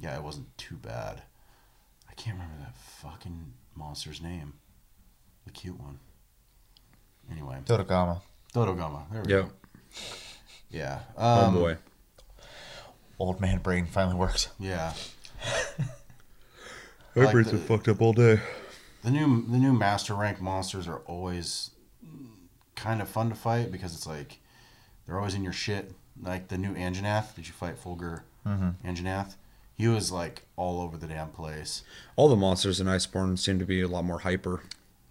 yeah, it wasn't too bad. I can't remember that fucking monster's name, the cute one. Anyway, Dodogama. Dodogama. There we Yep. go. Yeah. Oh Um, boy. Old man brain finally works. Yeah. [LAUGHS] My like brain's been fucked up all day. The new the new master rank monsters are always kind of fun to fight because it's like they're always in your shit. Like the new Anjanath, did you fight Fulgur Anjanath? He was like all over the damn place. All the monsters in Iceborne seem to be a lot more hyper.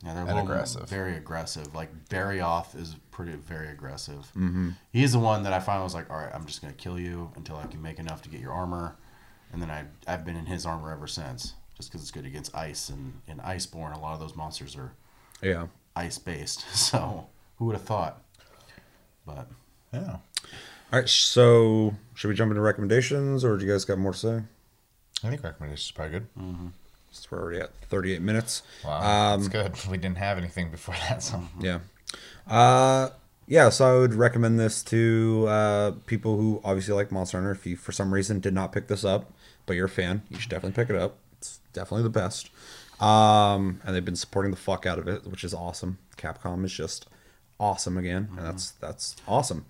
Yeah, they're a And little aggressive. very aggressive. Like Barioth is pretty very aggressive. Mm-hmm. He's the one that I finally was like, all right, I'm just gonna kill you until I can make enough to get your armor, and then I I've been in his armor ever since. Just because it's good against ice and in Iceborne, a lot of those monsters are Yeah. ice based. [LAUGHS] So who would have thought? But Yeah. All right. So should we jump into recommendations, or do you guys got more to say? I think recommendations is probably good. So we're already at 38 minutes. Wow. Um, that's good. We didn't have anything before that, so [LAUGHS] Yeah. Uh, yeah, so I would recommend this to uh, people who obviously like Monster Hunter. If you, for some reason, did not pick this up, but you're a fan, you should definitely pick it up. It's definitely the best. Um, and they've been supporting the fuck out of it, which is awesome. Capcom is just awesome again, and that's that's awesome.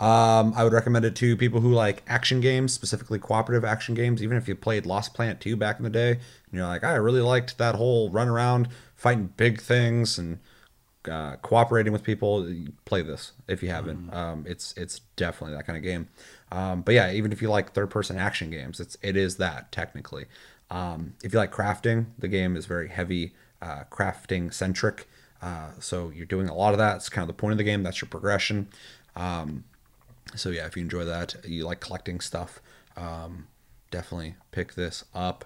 Um, I would recommend it to people who like action games, specifically cooperative action games. Even if you played Lost Planet 2 back in the day, and you're like, I really liked that whole run around fighting big things and uh, cooperating with people, play this if you haven't. Um, it's it's definitely that kind of game. Um, but yeah, even if you like third person action games, it's it is that technically. Um, if you like crafting, the game is very heavy uh, crafting centric. Uh, so you're doing a lot of that. It's kind of the point of the game. That's your progression. Um, so yeah, if you enjoy that, you like collecting stuff, um, definitely pick this up.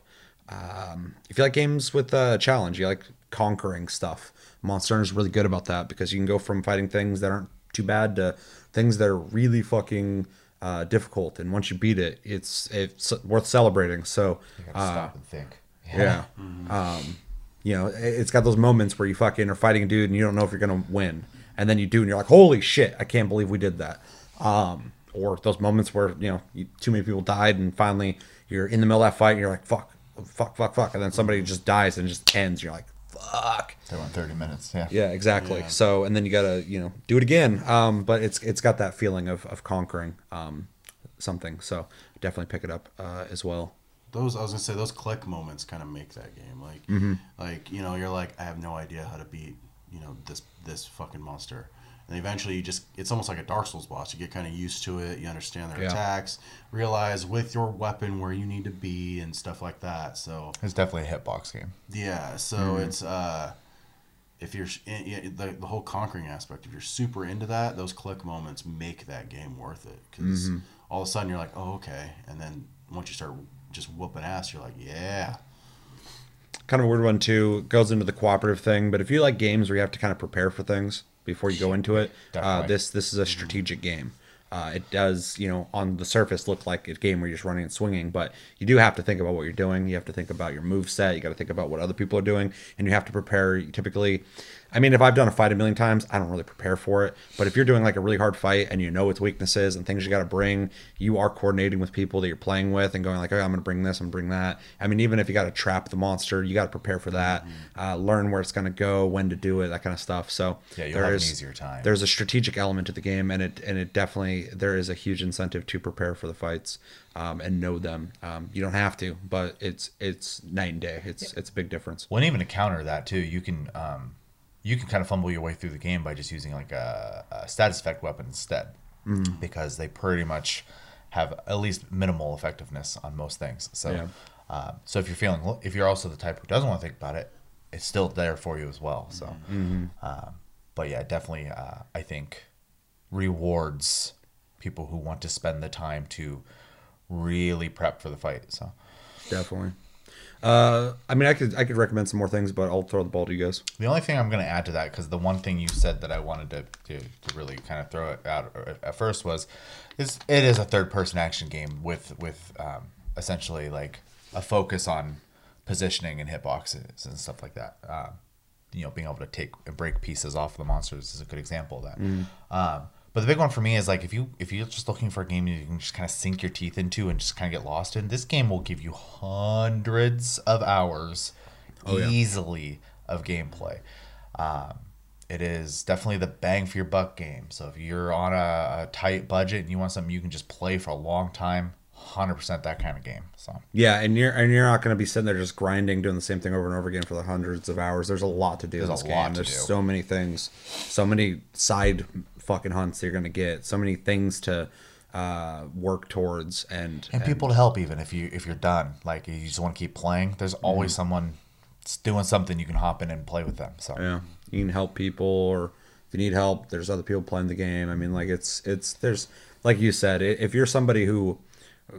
Um, if you like games with a challenge, you like conquering stuff. Monster Hunter is really good about that because you can go from fighting things that aren't too bad to things that are really fucking uh, difficult. And once you beat it, it's it's worth celebrating. So you uh, stop and think. yeah. [LAUGHS] Um, you know, it- it's got those moments where you fucking are fighting a dude and you don't know if you're gonna win, and then you do, and you're like, "Holy shit! I can't believe we did that." Um, or those moments where you know you, too many people died, and finally you're in the middle of that fight, and you're like, "Fuck, fuck, fuck, fuck," and then somebody just dies and just ends. You're like, "Fuck." They went 30 minutes. Yeah. Yeah, exactly. Yeah. So, and then you gotta, you know, do it again. Um, but it's it's got that feeling of of conquering um something. So definitely pick it up uh, as well. those I was gonna say those click moments kind of make that game. Like Mm-hmm. like you know you're like I have no idea how to beat you know this this fucking monster. And eventually, you just, it's almost like a Dark Souls boss. You get kind of used to it. You understand their Yeah. attacks, realize with your weapon where you need to be and stuff like that. So, It's definitely a hitbox game. Yeah, so Mm-hmm. it's uh, if you're in, yeah, the the whole conquering aspect, if you're super into that, those click moments make that game worth it because Mm-hmm. all of a sudden you're like, oh okay, and then once you start just whooping ass, you're like, yeah, kind of a weird one too. Goes into the cooperative thing, but if you like games where you have to kind of prepare for things before you go into it, uh, this this is a strategic game. Uh, it does, you know, on the surface look like a game where you're just running and swinging, but you do have to think about what you're doing. You have to think about your move set. You got to think about what other people are doing, and you have to prepare. Typically, I mean, if I've done a fight a million times, I don't really prepare for it. But if you're doing like a really hard fight and you know its weaknesses and things you got to bring, you are coordinating with people that you're playing with and going like, oh, I'm going to bring this, I'm bring that. I mean, even if you got to trap the monster, you got to prepare for that, uh, learn where it's going to go, when to do it, that kind of stuff. So Yeah, you'll have an easier time. There's a strategic element to the game, and it and it definitely there is a huge incentive to prepare for the fights um, and know them. Um, you don't have to, but it's it's night and day. It's it's a big difference. Well, and even to counter that too, you can um, you can kind of fumble your way through the game by just using like a, a status effect weapon instead, because they pretty much have at least minimal effectiveness on most things. So, Yeah. uh, so if you're feeling, if you're also the type who doesn't want to think about it, it's still there for you as well. So, um, but yeah, definitely, uh, I think rewards people who want to spend the time to really prep for the fight. So. Definitely. Uh, I mean, I could I could recommend some more things, but I'll throw the ball to you guys. The only thing I'm going to add to that, because the one thing you said that I wanted to, to, to really kind of throw it out at first was, is it is a third person action game with with um, essentially like a focus on positioning and hitboxes and stuff like that. Um, you know being able to take and break pieces off the monsters is a good example of that. Um, but the big one for me is like if you if you're just looking for a game you can just kind of sink your teeth into and just kind of get lost in, this game will give you hundreds of hours easily of gameplay. Um, it is definitely the bang for your buck game. So if you're on a, a tight budget and you want something you can just play for a long time, hundred percent that kind of game. So Yeah, and you're and you're not going to be sitting there just grinding, doing the same thing over and over again for the hundreds of hours. There's a lot to do in There's this a lot game. There's do. so many things, so many side fucking hunts you're to get, so many things to uh, work towards, and, and people to help even if you if you're done like you just want to keep playing. There's always someone doing something you can hop in and play with them. So yeah, you can help people, or if you need help, there's other people playing the game. I mean, like it's it's there's like you said, if you're somebody who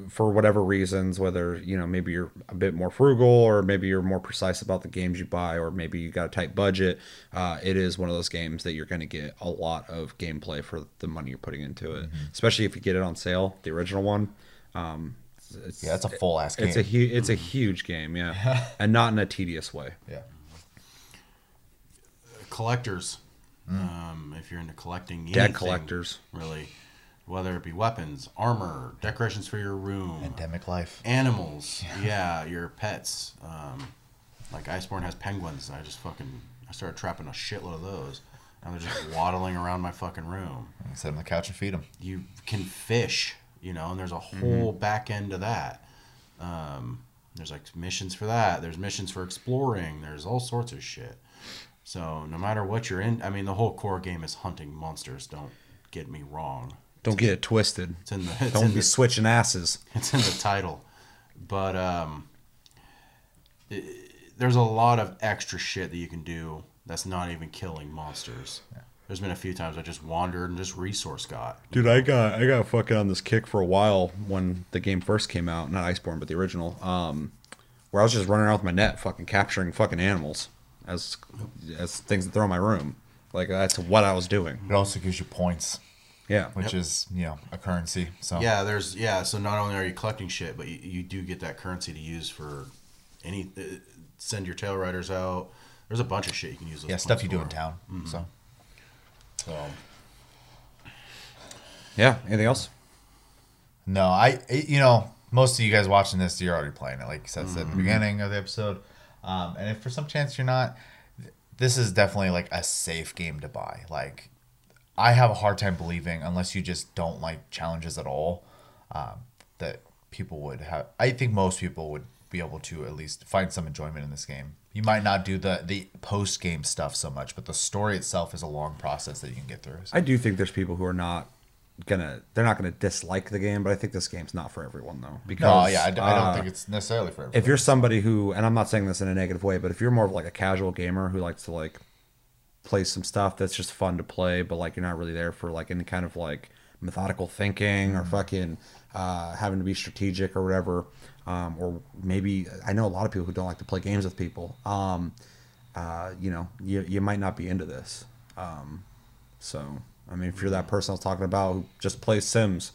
for whatever reasons, whether you know maybe you're a bit more frugal or maybe you're more precise about the games you buy, or maybe you got a tight budget, uh, it is one of those games that you're going to get a lot of gameplay for the money you're putting into it. Especially if you get it on sale, the original one. Um, it's, yeah, it's a full ass game. it's a hu- it's a huge game, yeah, [LAUGHS] and not in a tedious way. yeah. collectors. Um, if you're into collecting, Dead anything, collectors. really, whether it be weapons, armor, decorations for your room, Endemic life. animals, [LAUGHS] yeah, your pets. Um, like Iceborne has penguins. I just fucking I started trapping a shitload of those, and they're just [LAUGHS] waddling around my fucking room. Sit on the couch and feed them. You can fish, you know, and there's a whole back end to that. Um, there's like missions for that. There's missions for exploring. There's all sorts of shit. So no matter what you're in, I mean, the whole core game is hunting monsters. Don't get me wrong. Don't get it twisted. It's in the it's Don't in be the, switching asses. it's in the title, but um, i- there's a lot of extra shit that you can do that's not even killing monsters. There's been a few times I just wandered and just resource got. Dude, I got I got fucking on this kick for a while when the game first came out, not Iceborne, but the original. Um, where I was just running around with my net, fucking capturing fucking animals as as things that throw in my room. Like that's what I was doing. It also gives you points, Yeah, which Yep. is you know a currency. So Yeah, there's yeah. So not only are you collecting shit, but you, you do get that currency to use for any uh, send your Tailraiders out. There's a bunch of shit you can use. Those yeah, stuff points you do in town. Mm-hmm. So So yeah. Anything else? no, I it- you know most of you guys watching this, you're already playing it. Like you said, said Mm-hmm. in the beginning of the episode. Um, and if for some chance you're not, this is definitely like a safe game to buy. Like I have a hard time believing, unless you just don't like challenges at all, um, that people would have. I think most people would be able to at least find some enjoyment in this game. You might not do the the post game stuff so much, but the story itself is a long process that you can get through. So- I do think there's people who are not gonna they're not gonna dislike the game, but I think this game's not for everyone though. Because no, yeah, I, d- I don't uh, think it's necessarily for everyone. if you're somebody who and i'm not saying this in a negative way but if you're more of like a casual gamer who likes to like play some stuff that's just fun to play but like you're not really there for like any kind of like methodical thinking or fucking uh, having to be strategic or whatever. Um, or maybe i know a lot of people who don't like to play games with people. Um, uh, you know you, you might not be into this. Um, so i mean if you're that person i was talking about who just plays sims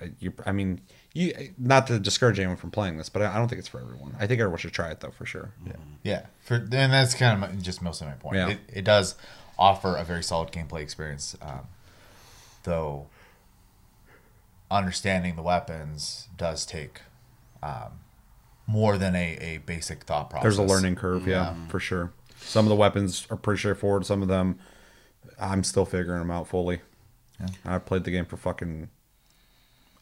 uh, you i mean you not to discourage anyone from playing this but i I don't think it's for everyone i think everyone should try it though for sure Yeah, yeah. For and that's kind of my, just mostly my point. Yeah. It, it does offer a very solid gameplay experience, um, though. Understanding the weapons does take um, more than a, a basic thought process. there's a learning curve yeah for sure some of the weapons are pretty straightforward some of them i'm still figuring them out fully Yeah. i've played the game for fucking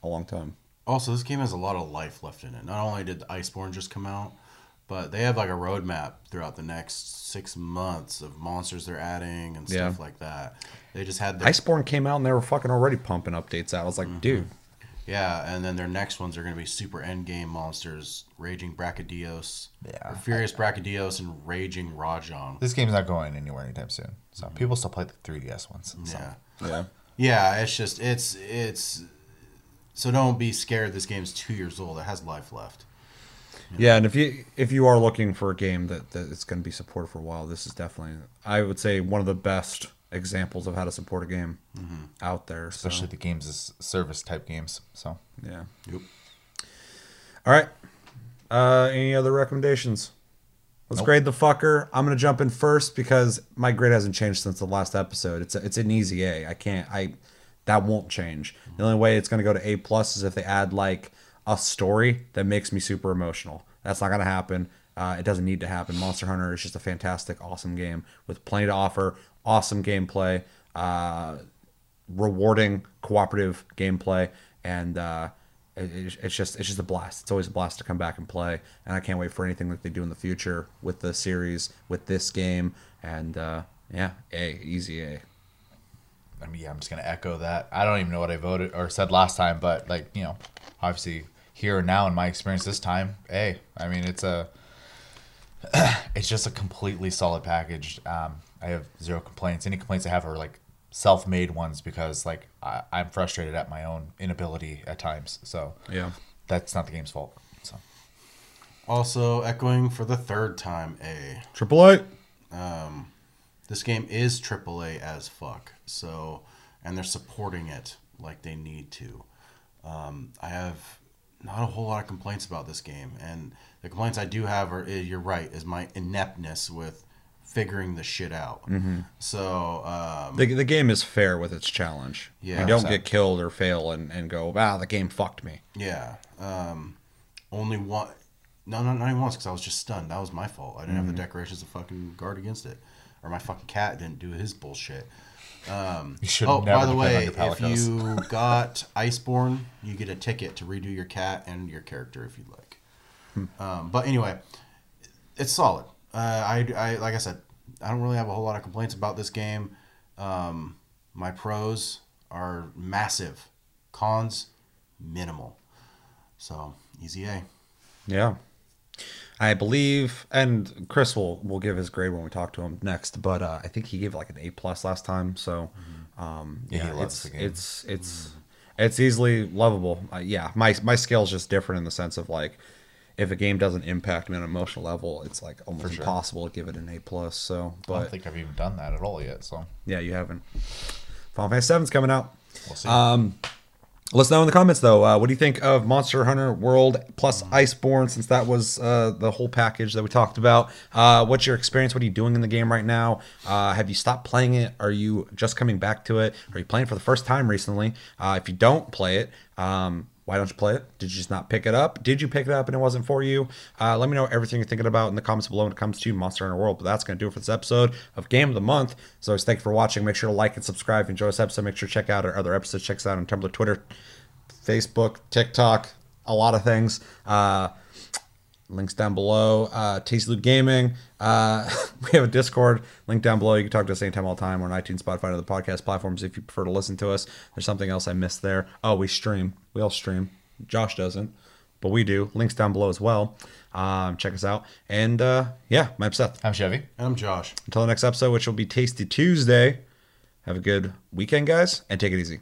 a long time also this game has a lot of life left in it. Not only did Iceborne just come out, but they have like a roadmap throughout the next six months of monsters they're adding and stuff Yeah. like that. They just had the iceborne came out and they were fucking already pumping updates out i was like dude Yeah, and then their next ones are going to be super end game monsters, Raging Brachydios, Yeah. Furious Brachydios, and Raging Rajang. This game's not going anywhere anytime soon, so Mm-hmm. people still play the 3DS ones. So. Yeah, yeah yeah, it's just it's it's. So don't be scared. This game's two years old. It has life left. Yeah, and if you if you are looking for a game that, that it's going to be supported for a while, this is definitely I would say one of the best examples of how to support a game out there. so, especially the games as service type games. So yeah. Yep. All right. Uh, any other recommendations? Let's grade the fucker. I'm gonna jump in first because my grade hasn't changed since the last episode. It's a, it's an easy A. I can't I that won't change. The only way it's gonna go to A plus is if they add like a story that makes me super emotional. That's not gonna happen. Uh, it doesn't need to happen. Monster Hunter is just a fantastic, awesome game with plenty to offer. Awesome gameplay, uh, rewarding cooperative gameplay, and uh, it- it's just it's just a blast. It's always a blast to come back and play, and I can't wait for anything that they do in the future with the series, with this game, and uh, yeah, A easy A. I mean, yeah, I'm just gonna echo that. I don't even know what I voted or said last time, but like you know, obviously here and now in my experience this time, hey, I mean it's a, [CLEARS THROAT] it's just a completely solid package. Um, I have zero complaints. Any complaints I have are like self-made ones because like I, I'm frustrated at my own inability at times. So Yeah, that's not the game's fault. So Also, echoing for the third time, A. Triple A. This game is AAA as fuck. So, and they're supporting it like they need to. Um, I have not a whole lot of complaints about this game, and the complaints I do have are, eh, you're right, is my ineptness with figuring the shit out. So, um, The, the game is fair with its challenge. Yeah. you don't So- get killed or fail and, and go, wow, the game fucked me. yeah, um, only one. No, no, not even once because I was just stunned. That was my fault. I didn't have the decorations to fucking guard against it, or my fucking cat didn't do his bullshit. [LAUGHS] you Oh, by the way, if you [LAUGHS] got Iceborne, you get a ticket to redo your cat and your character if you'd like. Um, but anyway, it's solid. Uh, I, I like I said, I don't really have a whole lot of complaints about this game. Um, my pros are massive, cons minimal. So easy A. Yeah. I believe, and Chris will will give his grade when we talk to him next. But uh, I think he gave like an A plus last time. So, um, Yeah, yeah, it's it's it's it's easily lovable. Uh, yeah, my my scale is just different in the sense of like, if a game doesn't impact me on an emotional level, it's like almost sure. impossible to give it an A plus. So, but I don't think I've even done that at all yet. So yeah, you haven't. Final Fantasy VII's coming out. we'll see. Let us know in the comments though. Uh, what do you think of Monster Hunter World plus Iceborne? Since that was uh, the whole package that we talked about. Uh, what's your experience? What are you doing in the game right now? Uh, have you stopped playing it? Are you just coming back to it? Are you playing for the first time recently? Uh, if you don't play it, um, why don't you play it? Did you just not pick it up? Did you pick it up and it wasn't for you? Uh, let me know everything you're thinking about in the comments below when it comes to Monster Hunter World. But that's going to do it for this episode of Game of the Month. So thank you for watching. Make sure to like and subscribe. If you enjoy this episode, make sure to check out our other episodes. Check us out on Tumblr, Twitter, Facebook, TikTok, a lot of things. Uh, links down below. Uh, Tasty Loot Gaming. Uh, [LAUGHS] we have a Discord link down below. You can talk to us anytime, all the time. We're on iTunes, Spotify, and other podcast platforms if you prefer to listen to us. There's something else I missed there. Oh, we stream. We all stream. Josh doesn't, but we do. Links down below as well. Um, check us out. And uh, yeah, my Seth. I'm Chevy. And I'm Josh. Until the next episode, which will be Tasty Tuesday. Have a good weekend, guys, and take it easy.